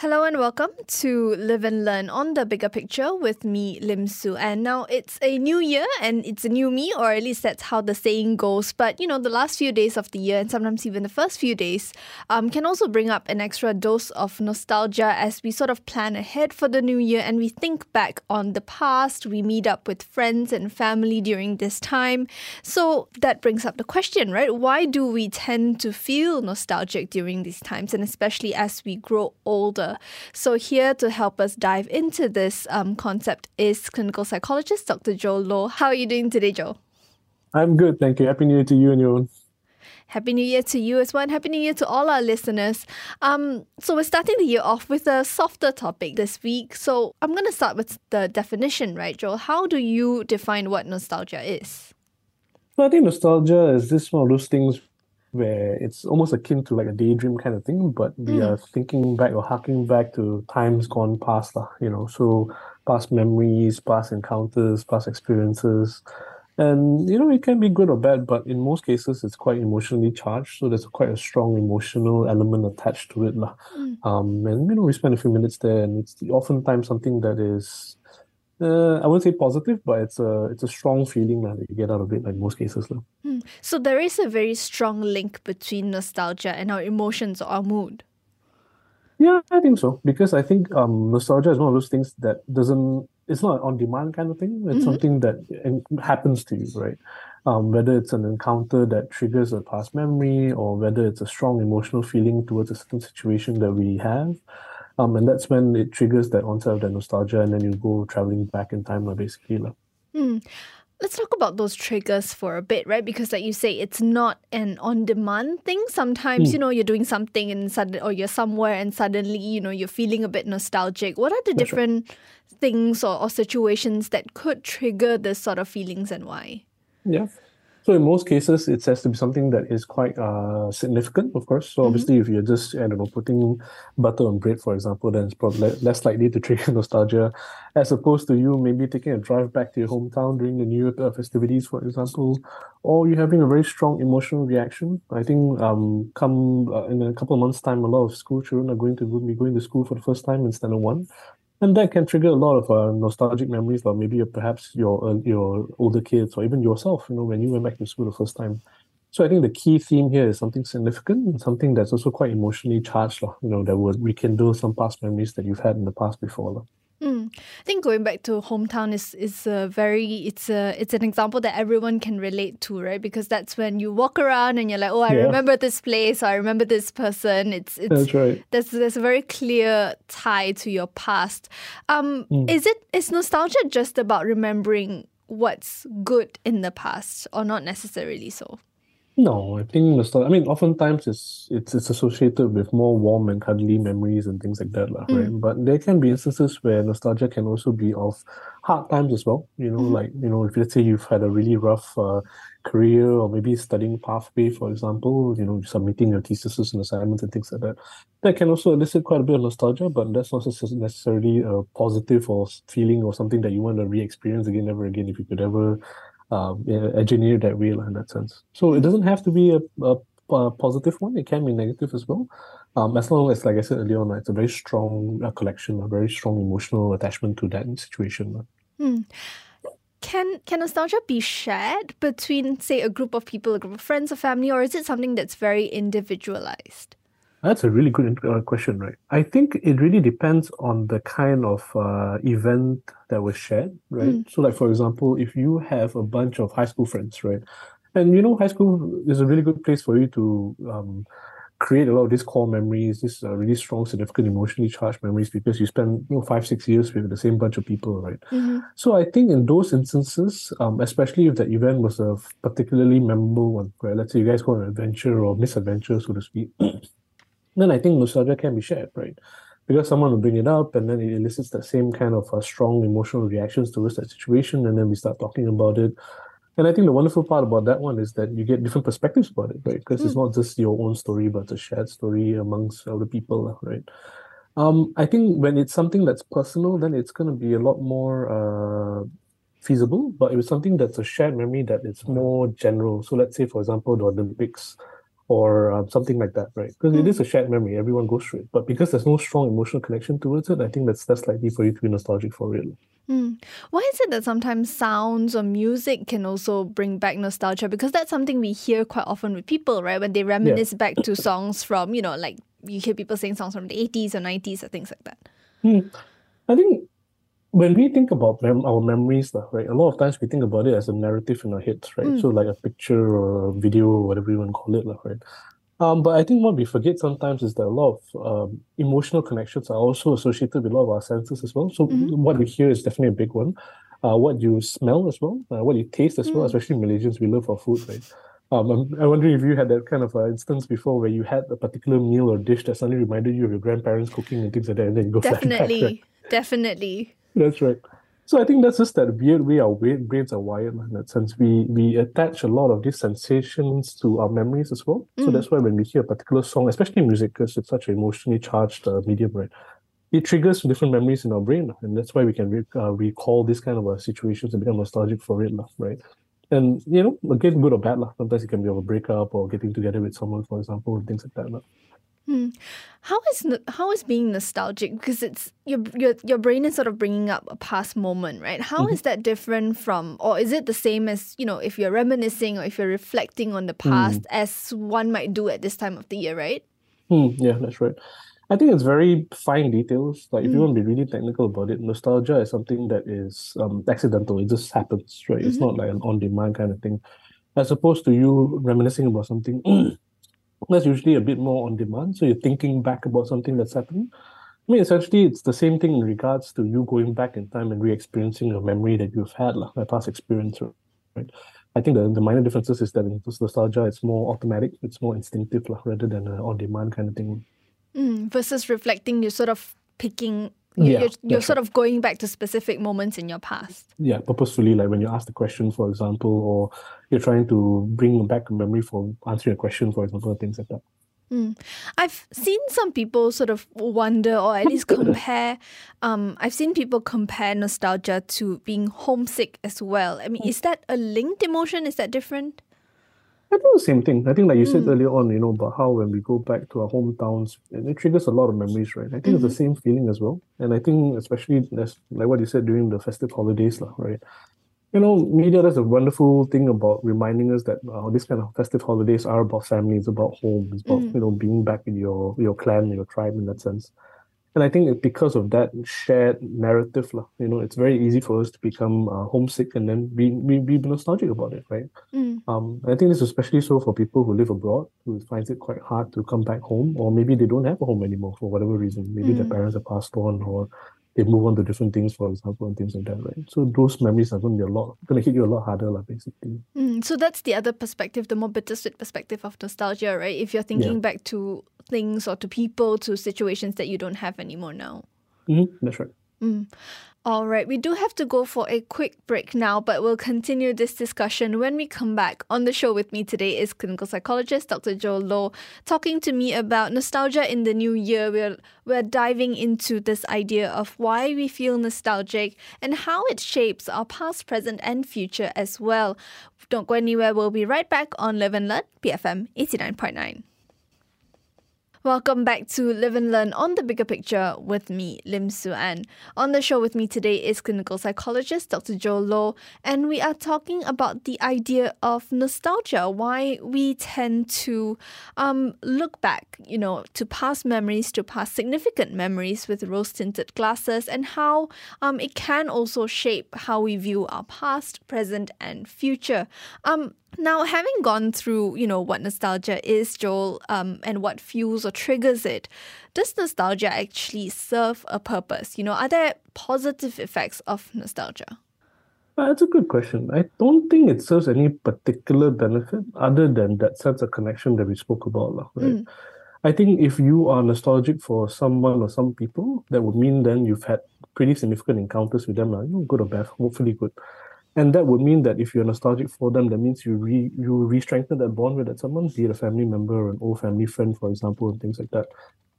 Hello and welcome to Live and Learn on the Bigger Picture with me, Lim Su. And now it's a new year and it's a new me, or at least that's how the saying goes. But you know, the last few days of the year and sometimes even the first few days um, can also bring up an extra dose of nostalgia as we sort of plan ahead for the new year and we think back on the past. We meet up with friends and family during this time. So that brings up the question, right? Why do we tend to feel nostalgic during these times and especially as we grow older? So, here to help us dive into this um, concept is clinical psychologist Dr. Joel Low. How are you doing today, Joel? I'm good, thank you. Happy New Year to you and your own. Happy New Year to you as well, and Happy New Year to all our listeners. Um, so we're starting the year off with a softer topic this week. So I'm going to start with the definition, right, Joel? How do you define what nostalgia is? Well, I think nostalgia is this one of those things where it's almost akin to like a daydream kind of thing, but we mm. are thinking back or harking back to times gone past, you know, so past memories, past encounters, past experiences. And, you know, it can be good or bad, but in most cases, it's quite emotionally charged. So there's quite a strong emotional element attached to it. Mm. Um, and, you know, we spend a few minutes there, and it's oftentimes something that is uh, I wouldn't say positive, but it's a it's a strong feeling that you get out of it, like most cases. Hmm. So there is a very strong link between nostalgia and our emotions or our mood. Yeah, I think so because I think um, nostalgia is one of those things that doesn't. It's not an on-demand kind of thing. It's mm-hmm. something that happens to you, right? Um, whether it's an encounter that triggers a past memory, or whether it's a strong emotional feeling towards a certain situation that we have. Um, and that's when it triggers that onset of the nostalgia, and then you go traveling back in time, basically. Hmm. Let's talk about those triggers for a bit, right? Because, like you say, it's not an on-demand thing. Sometimes, mm. you know, you're doing something and sudden, or you're somewhere, and suddenly, you know, you're feeling a bit nostalgic. What are the That's different right. things or, or situations that could trigger this sort of feelings, and why? Yeah. So in most cases, it has to be something that is quite uh, significant, of course. So mm-hmm. obviously, if you're just I don't know putting butter on bread, for example, then it's probably less likely to trigger nostalgia, as opposed to you maybe taking a drive back to your hometown during the New Year festivities, for example, or you having a very strong emotional reaction. I think um, come uh, in a couple of months' time, a lot of school children are going to be going to school for the first time in standard one and that can trigger a lot of uh, nostalgic memories, like maybe perhaps your uh, your older kids or even yourself. You know, when you went back to school the first time. So I think the key theme here is something significant something that's also quite emotionally charged. You know, that would rekindle some past memories that you've had in the past before. Mm. I think going back to hometown is is a very it's a it's an example that everyone can relate to, right? Because that's when you walk around and you're like, oh, I yeah. remember this place, or I remember this person. It's it's that's right. There's there's a very clear tie to your past. Um, mm. is it is nostalgia just about remembering what's good in the past, or not necessarily so? No, I think nostalgia. I mean, oftentimes it's it's it's associated with more warm and cuddly memories and things like that, lah, right? Mm. But there can be instances where nostalgia can also be of hard times as well. You know, mm. like you know, if let's say you've had a really rough uh, career or maybe studying pathway, for example, you know, submitting your theses and assignments and things like that, that can also elicit quite a bit of nostalgia. But that's not necessarily a positive or feeling or something that you want to re-experience again, ever again, if you could ever um, engineer that way in that sense. So it doesn't have to be a, a, a positive one. It can be negative as well. Um, as long as, like I said earlier on, it's a very strong uh, collection, a very strong emotional attachment to that situation. Hmm. Can can nostalgia be shared between, say, a group of people, a group of friends, or family, or is it something that's very individualized? That's a really good uh, question, right? I think it really depends on the kind of uh, event that was shared, right? Mm. So, like for example, if you have a bunch of high school friends, right, and you know, high school is a really good place for you to um, create a lot of these core memories, these uh, really strong, significant, emotionally charged memories because you spend you know five, six years with the same bunch of people, right? Mm-hmm. So I think in those instances, um, especially if the event was a particularly memorable one, right? Let's say you guys go on an adventure or misadventure, so to speak. then I think nostalgia can be shared, right? Because someone will bring it up and then it elicits that same kind of uh, strong emotional reactions towards that situation, and then we start talking about it. And I think the wonderful part about that one is that you get different perspectives about it, right? Because mm. it's hmm. not just your own story, but it's a shared story amongst other people, right? Um, I think when it's something that's personal, then it's going to be a lot more uh, feasible, but if it's something that's a shared memory that is more general. So let's say, for example, the Olympics or um, something like that, right? Because it is a shared memory, everyone goes through it. But because there's no strong emotional connection towards it, I think that's less likely for you to be nostalgic for it. Mm. Why is it that sometimes sounds or music can also bring back nostalgia? Because that's something we hear quite often with people, right? When they reminisce yeah. back to songs from, you know, like you hear people sing songs from the 80s or 90s or things like that. Mm. I think when we think about mem- our memories, right, a lot of times we think about it as a narrative in our heads, right? Mm. So like a picture or a video or whatever you want to call it, right? Um, but I think what we forget sometimes is that a lot of um, emotional connections are also associated with a lot of our senses as well. So mm-hmm. what we hear is definitely a big one. Uh, what you smell as well, uh, what you taste as mm. well, especially Malaysians, we love our food, right? Um, I'm, I wonder if you had that kind of uh, instance before where you had a particular meal or dish that suddenly reminded you of your grandparents cooking and things like that, and then you go definitely, flashback, right? definitely. That's right. So I think that's just that weird way our brains are wired in that sense. We we attach a lot of these sensations to our memories as well. Mm. So that's why when we hear a particular song, especially music, because it's such an emotionally charged uh, medium, right? It triggers different memories in our brain, and that's why we can re- uh, recall these kind of uh, situations and become nostalgic for it, right? And you know, again, good or bad, sometimes it can be of a breakup or getting together with someone, for example, and things like that. Hmm. How is how is being nostalgic? Because it's your your your brain is sort of bringing up a past moment, right? How mm-hmm. is that different from, or is it the same as you know, if you're reminiscing or if you're reflecting on the past, mm. as one might do at this time of the year, right? Mm, yeah, that's right. I think it's very fine details. Like if you hmm. want to be really technical about it, nostalgia is something that is um, accidental. It just happens, right? Mm-hmm. It's not like an on-demand kind of thing, as opposed to you reminiscing about something that's usually a bit more on demand. So you're thinking back about something that's happened. I mean, essentially, it's the same thing in regards to you going back in time and re-experiencing a memory that you've had, like, a past experience, right? I think the, the minor differences is that in nostalgia, it's more automatic, it's more instinctive, like, rather than an on-demand kind of thing. Mm, versus reflecting, you're sort of picking you, yeah, you're, you're sort right. of going back to specific moments in your past. Yeah, purposefully, like when you ask the question, for example, or you're trying to bring back a memory for answering a question, for example, things like that. Mm. I've seen some people sort of wonder or at least compare. Um, I've seen people compare nostalgia to being homesick as well. I mean, is that a linked emotion? Is that different? I think the same thing. I think, like you said mm. earlier on, you know, about how when we go back to our hometowns, it, it triggers a lot of memories, right? I think mm-hmm. it's the mm-hmm. same feeling as well. And I think, especially as, like what you said during the festive holidays, right? You know, media does a wonderful thing about reminding us that uh, these kind of festive holidays are about family, it's about home, it's about, mm. you know, being back in your, your clan, your tribe in that sense. And I think because of that shared narrative, you know, it's very easy for us to become uh, homesick and then be, be, be nostalgic about it, right? Mm. Um, I think this is especially so for people who live abroad, who finds it quite hard to come back home, or maybe they don't have a home anymore for whatever reason. Maybe mm. their parents have passed on, or they move on to different things, for example, and things like that, right? So those memories are going to be a lot, going to hit you a lot harder, like, basically. Mm, so that's the other perspective, the more bittersweet perspective of nostalgia, right? If you're thinking yeah. back to things or to people, to situations that you don't have anymore now. Mm-hmm. That's right. Mm. All right, we do have to go for a quick break now, but we'll continue this discussion when we come back. On the show with me today is clinical psychologist Dr. Joel Low, talking to me about nostalgia in the new year. We're, we're diving into this idea of why we feel nostalgic and how it shapes our past, present, and future as well. Don't go anywhere, we'll be right back on Live and Learn, BFM 89.9. Welcome back to Live and Learn on the Bigger Picture with me, Lim Su An. On the show with me today is clinical psychologist Dr. Joel Low, and we are talking about the idea of nostalgia, why we tend to um, look back, you know, to past memories, to past significant memories with rose tinted glasses, and how um, it can also shape how we view our past, present, and future. Um, now, having gone through, you know, what nostalgia is, Joel, um, and what fuels or triggers it, does nostalgia actually serve a purpose? You know, are there positive effects of nostalgia? That's a good question. I don't think it serves any particular benefit other than that sense of connection that we spoke about, right? Mm. I think if you are nostalgic for someone or some people, that would mean then you've had pretty significant encounters with them, you know, good or bad, hopefully good. And that would mean that if you're nostalgic for them, that means you re you re-strengthen that bond with that someone, be it a family member or an old family friend, for example, and things like that.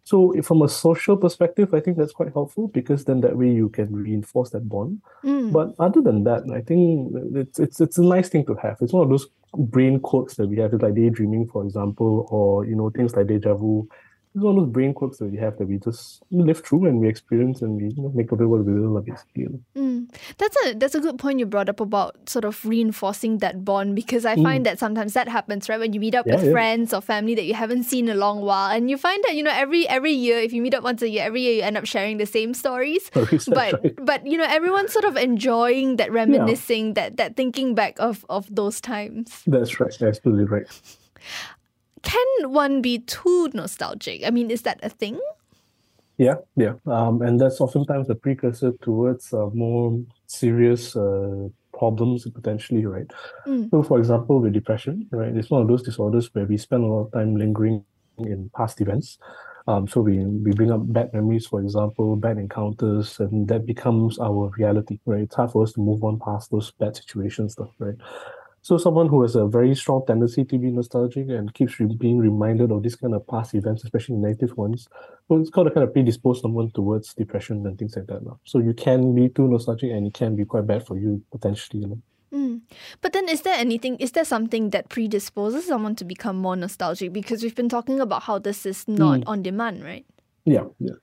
So from a social perspective, I think that's quite helpful because then that way you can reinforce that bond. Mm. But other than that, I think it's it's it's a nice thing to have. It's one of those brain quirks that we have, it's like daydreaming, for example, or you know things like deja vu it's of those brain quirks that we have that we just live through and we experience and we you know, make of it what we will, basically. You know? Mm. That's a that's a good point you brought up about sort of reinforcing that bond because I find that sometimes that happens right when you meet up Mm. Yeah, with yeah. friends or family that you haven't seen in a long while and you find that you know every every year if you meet up once a year every year you end up sharing the same stories but right. but you know everyone's sort of enjoying that reminiscing that that thinking back of of those times That's right. That's absolutely right. can one be too nostalgic i mean is that a thing Yeah, yeah. Um, and that's oftentimes a precursor towards uh, more serious uh, problems potentially, right? Mm. So, for example, with depression, right, it's one of those disorders where we spend a lot of time lingering in past events. Um, so we we bring up bad memories, for example, bad encounters, and that becomes our reality, right? It's hard for us to move on past those bad situations, stuff, right? So someone who has a very strong tendency to be nostalgic and keeps re- being reminded of these kind of past events, especially negative ones, well, it's going to kind of predispose someone towards depression and things like that. Now. So you can be too nostalgic and it can be quite bad for you potentially. You know? Mm. But then, is there anything, is there something that predisposes someone to become more nostalgic? Because we've been talking about how this is not on demand, right? Yeah, yeah.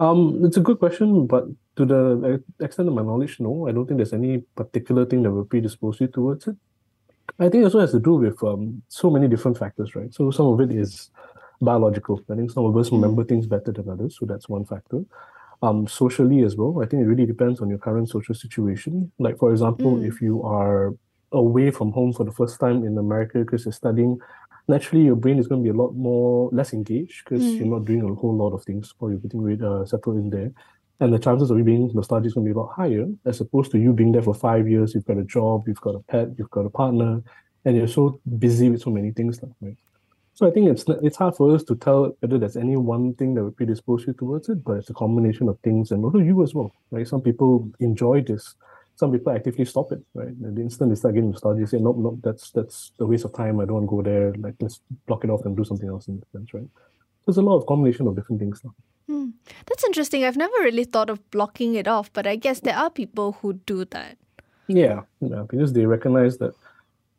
Um, it's a good question, but to the uh, extent of my knowledge, no, I don't think there's any particular thing that will predispose you towards it. I think it also has to do with um, so many different factors, right? So some of it is biological. I think some of us remember things better than others, so that's one factor. Um, socially as well, I think it really depends on your current social situation. Like for example, Mm. if you are away from home for the first time in America because you're studying, naturally your brain is going to be a lot more less engaged because Mm. you're not doing a whole lot of things while you're getting ready, uh, settled in there. And the chances of you being nostalgic is going to be a lot higher as opposed to you being there for five years. You've got a job, you've got a pet, you've got a partner, and you're so busy with so many things. Right? So I think it's it's hard for us to tell whether there's any one thing that would predispose you towards it, but it's a combination of things, and also you as well, right? Some people enjoy this, some people actively stop it, right? And the instant they start getting nostalgia, say, nope, nope, that's that's a waste of time. I don't want to go there. Like let's block it off and do something else in that sense, right? So There's a lot of combination of different things. Now. Hmm. That's interesting. I've never really thought of blocking it off, but I guess there are people who do that. Yeah, yeah, because they recognize that,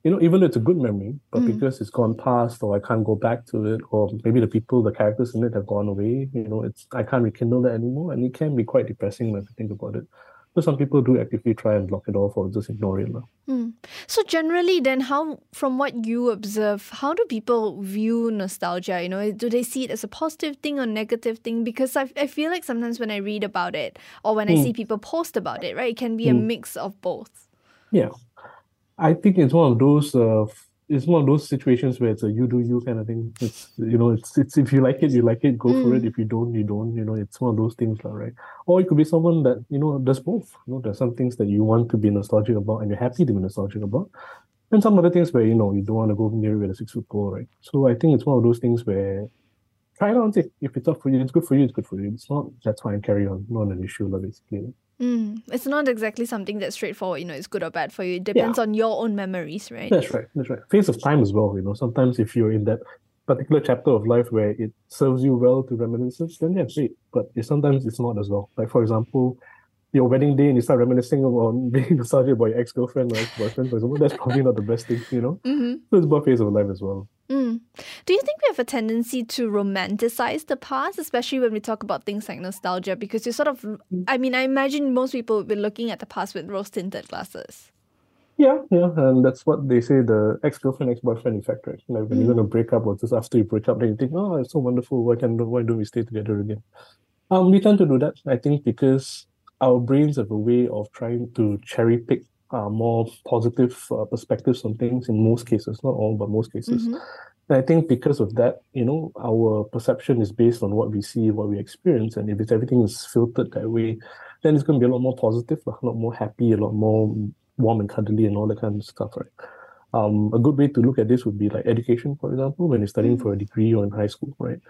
you know, even though it's a good memory, but Mm. because it's gone past or I can't go back to it, or maybe the people, the characters in it have gone away, you know, it's I can't rekindle that anymore, and it can be quite depressing when you think about it. So some people do actively try and block it off or just ignore it. Hmm. So generally, then, how from what you observe, how do people view nostalgia? You know, do they see it as a positive thing or negative thing? Because I, I feel like sometimes when I read about it or when I Hmm. see people post about it, right, it can be a Hmm. mix of both. Yeah, I think it's one of those. Uh, it's one of those situations where it's a you do you kind of thing. It's you know, it's it's if you like it, you like it, go for it. Mm. If you don't, you don't. You know, it's one of those things, right? Or it could be someone that you know does both. You know, there's some things that you want to be nostalgic about and you're happy to be nostalgic about, and some other things where you know you don't want to go near it with a six foot pole, right? So I think it's one of those things where try it and. If it's up for you, it's good for you. It's good for you. It's not. That's fine. Carry on. Not an issue, basically. Mm. It's not exactly something that's straightforward, you know, it's good or bad for you. It depends on your own memories, right? That's right. That's right. Phase of time as well. You know, sometimes if you're in that particular chapter of life where it serves you well to reminiscence, then yeah, great. But it, sometimes it's not as well. Like for example, your wedding day and you start reminiscing on being nostalgic about your ex girlfriend or ex boyfriend, for example, that's probably not the best thing. You know, Mm-hmm. so it's about phase of life as well. Mm. Do you think we have a tendency to romanticize the past, especially when we talk about things like nostalgia? Because you sort of, I mean, I imagine most people would be looking at the past with rose tinted glasses. Yeah, yeah, and that's what they say the ex girlfriend, ex boyfriend effect, right? Like when you're gonna break up or just after you break up, then you think, oh, it's so wonderful. Why can why don't we stay together again? Um, we tend to do that, I think, because our brains have a way of trying to cherry pick uh, more positive uh, perspectives on things in most cases, not all, but most cases. Mhm. And I think because of that, you know, our perception is based on what we see, what we experience, and if it's everything is filtered that way, then it's going to be a lot more positive, a lot more happy, a lot more warm and cuddly, and all that kind of stuff, right? Um, a good way to look at this would be like education, for example, when you're studying for a degree or in high school, right?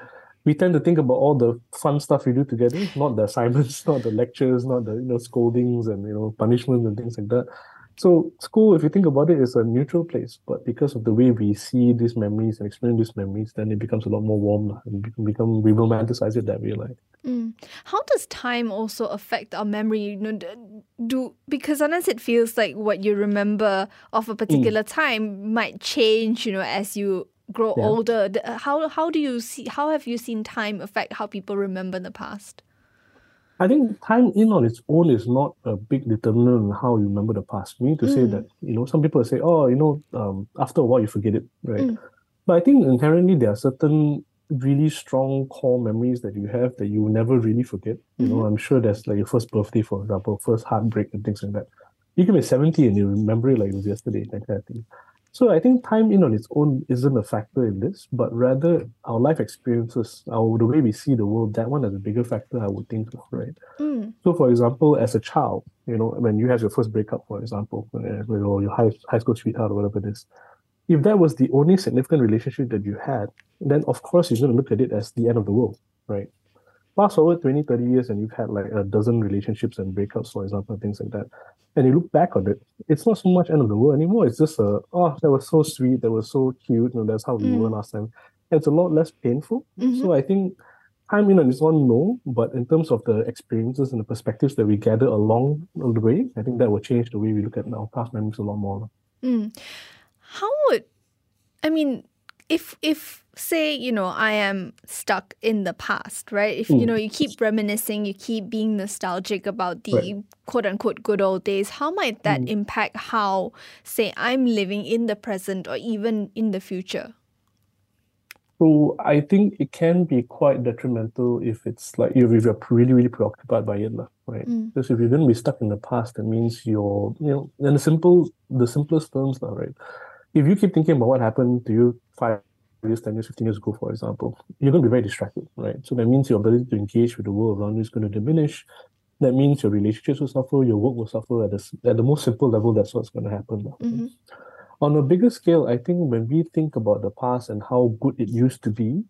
We tend to think about all the fun stuff we do together, not the assignments, not the lectures, not the you know scoldings and you know punishments and things like that. So school, if you think about it, is a neutral place, but because of the way we see these memories and experience these memories, then it becomes a lot more warm and become, we romanticize it that way, like. Mm. How does time also affect our memory? You know, do because sometimes it feels like what you remember of a particular mm. time might change. You know, as you grow yeah. older. How how do you see? How have you seen time affect how people remember the past? I think time in on its own is not a big determinant on how you remember the past. We need to mm. say that, you know, some people say, oh, you know, um, after a while you forget it, right? Mm. But I think inherently there are certain really strong core memories that you have that you will never really forget. You mm-hmm. know, I'm sure there's like your first birthday, for example, first heartbreak and things like that. You can be 70 and you remember it like it was yesterday, that kind of thing. So I think time in on its own isn't a factor in this, but rather our life experiences, our the way we see the world, that one is a bigger factor, I would think, right? Mm. So for example, as a child, you know, when you have your first breakup, for example, uh, or your high, high school sweetheart or whatever it is, if that was the only significant relationship that you had, then of course you're going to look at it as the end of the world, right? Fast forward 20, 30 years and you've had like a dozen relationships and breakups, for example, things like that. And you look back on it, it's not so much end of the world anymore. It's just a, oh, that was so sweet, that was so cute, and that's how we mm. were last time. And it's a lot less painful. Mm-hmm. So I think time in on its own, no, but in terms of the experiences and the perspectives that we gather along the way, I think that will change the way we look at our past memories a lot more. Mm. How would, I mean, if if say you know i am stuck in the past right if mm. you know you keep reminiscing you keep being nostalgic about the right. quote unquote good old days how might that mm. impact how say i'm living in the present or even in the future so i think it can be quite detrimental if it's like if you're really really preoccupied by it right mm. because if you're going to be stuck in the past that means you're you know in the simple the simplest terms now right if you keep thinking about what happened to you five years, 10 years, 15 years ago, for example, you're going to be very distracted, right? So that means your ability to engage with the world around you is going to diminish. That means your relationships will suffer, your work will suffer at, the at the most simple level. That's what's going to happen. Mm-hmm. On a bigger scale, I think when we think about the past and how good it used to be,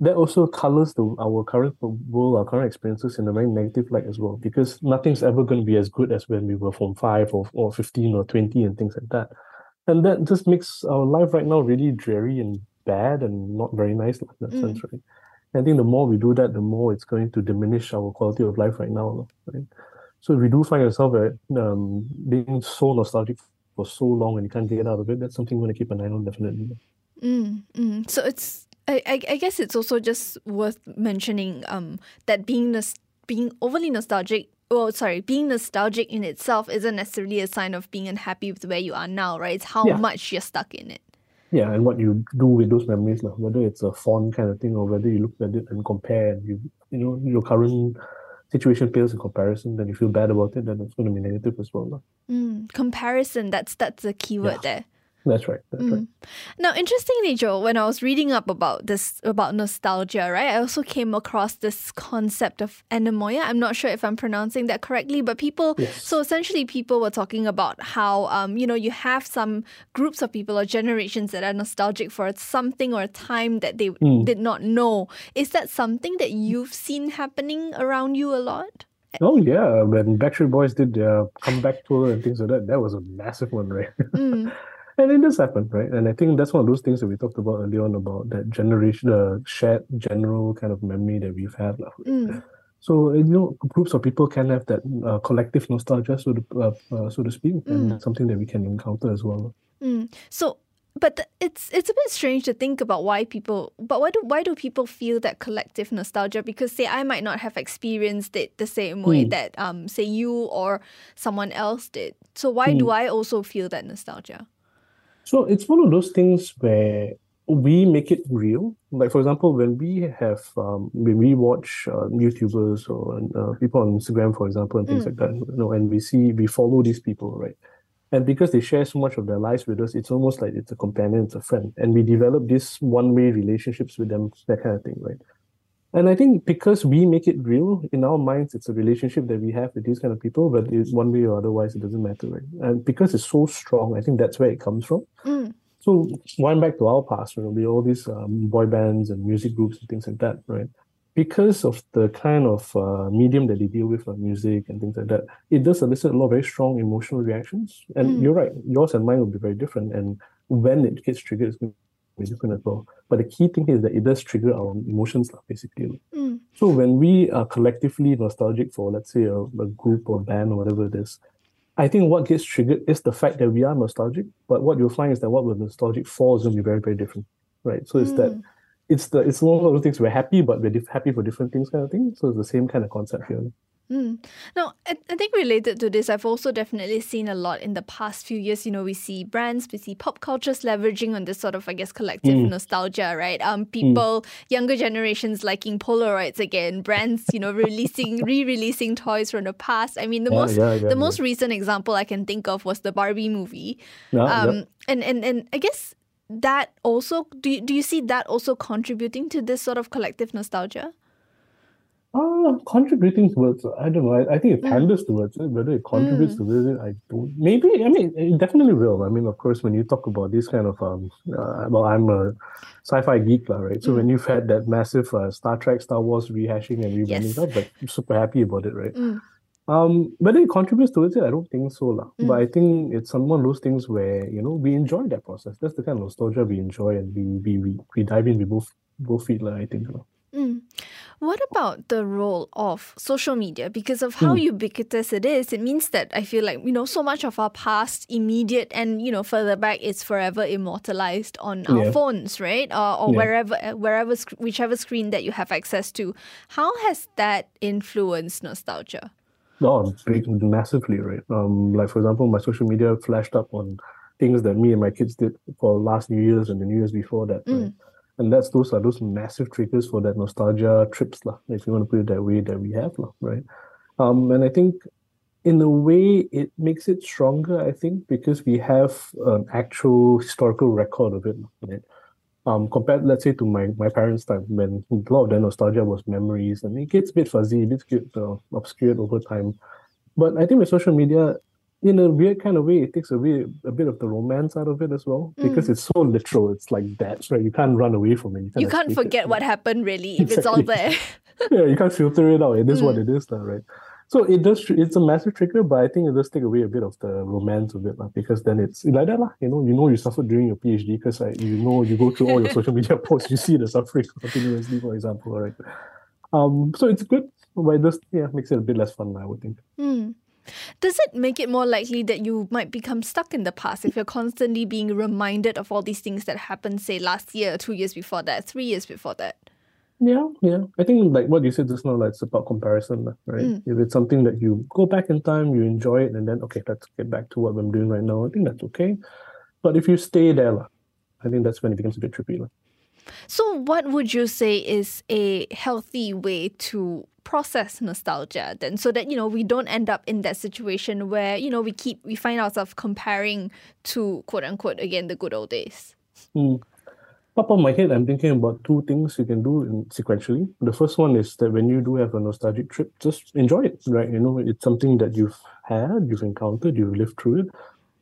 that also colors the, our current world, our current experiences in a very negative light as well, because nothing's ever going to be as good as when we were from five or, or 15 or 20 and things like that and that just makes our life right now really dreary and bad and not very nice in that mm. sense, right? I think the more we do that, the more it's going to diminish our quality of life right now, right? So if we do find yourself um, being so nostalgic for so long and you can't get out of it, that's something we want to keep an eye on definitely. Mm, mm. So it's I, I guess it's also just worth mentioning um, that being nos- being overly nostalgic well, sorry, being nostalgic in itself isn't necessarily a sign of being unhappy with where you are now, right? It's how yeah. much you're stuck in it. Yeah, and what you do with those memories, like, whether it's a fond kind of thing or whether you look at it and compare and you you know, your current situation pales in comparison, then you feel bad about it, then it's going to be negative as well. Mm, comparison, that's that's the keyword yeah. there. That's right. That's mm. right. Now, interestingly, Joel, when I was reading up about this about nostalgia, right, I also came across this concept of anemoia. I'm not sure if I'm pronouncing that correctly, but people. Yes. So essentially, people were talking about how um, you know you have some groups of people or generations that are nostalgic for something or a time that they mm. did not know. Is that something that you've seen happening around you a lot? Oh yeah, when Backstreet Boys did their comeback tour and things like that, that was a massive one, right? Mm. And it does happen, right? And I think that's one of those things that we talked about earlier on about that generation, the shared general kind of memory that we've had. Mm. So you know, groups of people can have that uh, collective nostalgia, so to uh, uh, so to speak, mm. and something that we can encounter as well. Mm. So, but it's it's a bit strange to think about why people. But why do why do people feel that collective nostalgia? Because say I might not have experienced it the same way mm. that um say you or someone else did. So why do mm. I also feel that nostalgia? So it's one of those things where we make it real. Like for example, when we have um, when we watch uh, YouTubers or uh, people on Instagram, for example, and things mm. like that, you know, and we see we follow these people, right? And because they share so much of their lives with us, it's almost like it's a companion, it's a friend, and we develop these one-way relationships with them, that kind of thing, right? And I think because we make it real in our minds, it's a relationship that we have with these kind of people, but it's one way or otherwise, it doesn't matter, right? And because it's so strong, I think that's where it comes from. Mm. So wind back to our past, you know, we all these um, boy bands and music groups and things like that, right? because of the kind of uh, medium that they deal with, like music and things like that, it does elicit a lot of very strong emotional reactions. And Mm. you're right, yours and mine will be very different. And when it gets triggered, it's going to be different as well. But the key thing is that it does trigger our emotions, basically. Mm. So when we are collectively nostalgic for, let's say, a, a group or band or whatever it is, I think what gets triggered is the fact that we are nostalgic. But what you'll find is that what we're nostalgic for is going to be very, very different, right? So it's that Mm. it's the it's one of those things we're happy, but we're diff- happy for different things, kind of thing. So it's the same kind of concept here. Mm. Now, I, I think related to this, I've also definitely seen a lot in the past few years. You know, we see brands, we see pop cultures leveraging on this sort of, I guess, collective Mm. nostalgia, right? Um, people, younger generations liking Polaroids again, brands, you know, releasing, re-releasing toys from the past. I mean, the Yeah, most, yeah, yeah, the most recent example I can think of was the Barbie movie. Yeah, Um, and and and I guess that also do you, do you see that also contributing to this sort of collective nostalgia? Ah, contributing towards I don't know. I, I think it Mm. panders towards it. Whether it contributes towards it, I don't. Maybe I mean it definitely will. I mean, of course, when you talk about this kind of um, uh, well, I'm a sci-fi geek, lah, right? So Mm. when you've had that massive uh, Star Trek, Star Wars rehashing and rebranding Yes. stuff, like I'm super happy about it, right? Mm. Um, whether it contributes towards it, I don't think so, lah. Mm. But I think it's some one of those things where you know we enjoy that process. That's the kind of nostalgia we enjoy, and we we we, we dive in. We both both feel, lah. I think, lah. Mm. What about the role of social media? Because of how Mm. ubiquitous it is, it means that I feel like, you know, so much of our past, immediate and, you know, further back, is forever immortalized on our Yeah. phones, right? Or, or Yeah. wherever, uh, wherever, whichever screen that you have access to. How has that influenced nostalgia? Oh, big, massively, right? Um, like for example, my social media flashed up on things that me and my kids did for last New Year's and the New Year's before that, right? And that's those are those massive triggers for that nostalgia trips, lah, if you want to put it that way, that we have, lah, right? Um, and I think in a way it makes it stronger, I think, because we have an actual historical record of it, right? Um, compared, let's say, to my, my parents' time, when a lot of their nostalgia was memories, and it gets a bit fuzzy, a bit uh, obscured over time. But I think with social media, in a weird kind of way, it takes away a bit of the romance out of it as well, because it's so literal. It's like that, right? You can't run away from it. You can't can't escape it, forget what happened, really, if it's all there. yeah, you can't filter it out. It is what it is, now, right? So it does. It's a massive trigger, but I think it does take away a bit of the romance of it, lah, because then it's like that, lah. You know, you know, you suffered during your PhD because like, you know you go through all your social media posts, you see the suffering continuously, for example, right? Um, so it's good, but it does yeah makes it a bit less fun, I would think. Hmm. Does it make it more likely that you might become stuck in the past if you're constantly being reminded of all these things that happened, say, last year, two years before that, three years before that? Yeah, yeah. I think like what you said just now, like it's about comparison, right? Mm. If it's something that you go back in time, you enjoy it, and then okay, let's get back to what I'm doing right now. I think that's okay. But if you stay there, I think that's when it becomes a bit trippy. So, what would you say is a healthy way to process nostalgia then so that you know we don't end up in that situation where you know we keep we find ourselves comparing to quote unquote again the good old days Mm. Top of my head, I'm thinking about two things you can do in sequentially. The first one is that when you do have a nostalgic trip, just enjoy it, right? You know, it's something that you've had, you've encountered, you've lived through it.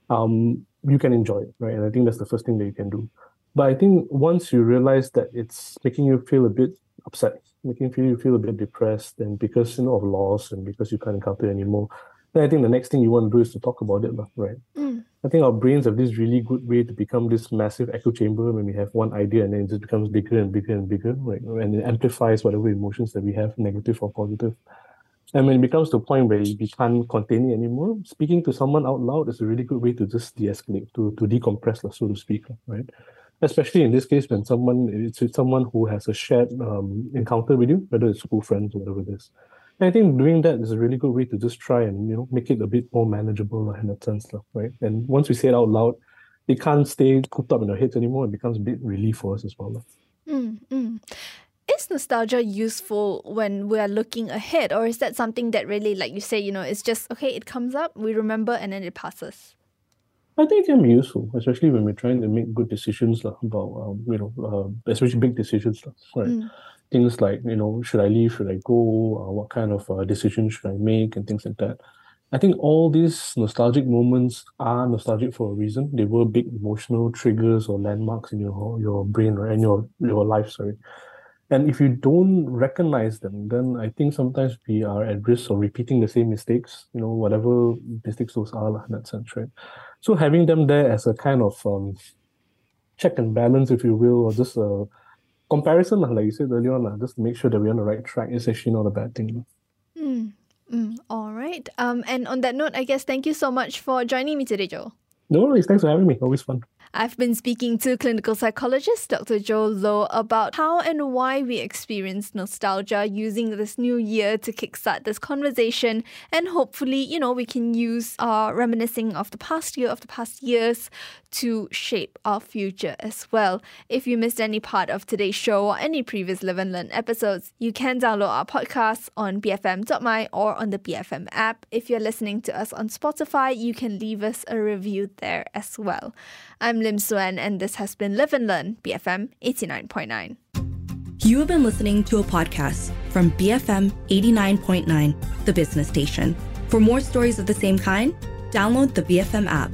Um, you can enjoy it, right? And I think that's the first thing that you can do. But I think once you realize that it's making you feel a bit upset, making you feel a bit depressed, and because you know of loss and because you can't encounter it anymore, then I think the next thing you want to do is to talk about it, right? Mm. I think our brains have this really good way to become this massive echo chamber when we have one idea and then it just becomes bigger and bigger and bigger, right? And it amplifies whatever emotions that we have, negative or positive. And when it becomes to a point where we can't contain it anymore, speaking to someone out loud is a really good way to just de-escalate, to, to decompress, so to speak, right? Especially in this case when someone it's with someone who has a shared um, encounter with you, whether it's school friends or whatever it is. And I think doing that is a really good way to just try and you know make it a bit more manageable in that sense, right? And once we say it out loud, it can't stay cooped up in our heads anymore. It becomes a bit relief for us as well. lah. Mm, mm. Is nostalgia useful when we are looking ahead, or is that something that really, like you say, you know, it's just okay, it comes up, we remember, and then it passes? I think it can be useful, especially when we're trying to make good decisions lah, about um, you know, uh, especially big decisions, lah, right? Mm. Things like you know, should I leave? Should I go? Uh, what kind of uh, decisions should I make? And things like that. I think all these nostalgic moments are nostalgic for a reason. They were big emotional triggers or landmarks in your your brain, right, and your your life. Sorry. And if you don't recognize them, then I think sometimes we are at risk of repeating the same mistakes, you know, whatever mistakes those are in that sense, right? So having them there as a kind of um, check and balance, if you will, or just a comparison, like you said earlier on, just to make sure that we're on the right track is actually not a bad thing. Mm, mm, all right. Um, and on that note, I guess thank you so much for joining me today, Joel. No worries. Thanks for having me. Always fun. I've been speaking to clinical psychologist Dr. Joel Low about how and why we experience nostalgia using this new year to kickstart this conversation. And hopefully, you know, we can use our reminiscing of the past year, of the past years to shape our future as well. If you missed any part of today's show or any previous Live and Learn episodes, you can download our podcast on bfm.my or on the BFM app. If you're listening to us on Spotify, you can leave us a review there as well. I'm Lim Suen, and this has been Live and Learn, BFM 89.9. You have been listening to a podcast from BFM 89.9, the business station. For more stories of the same kind, download the BFM app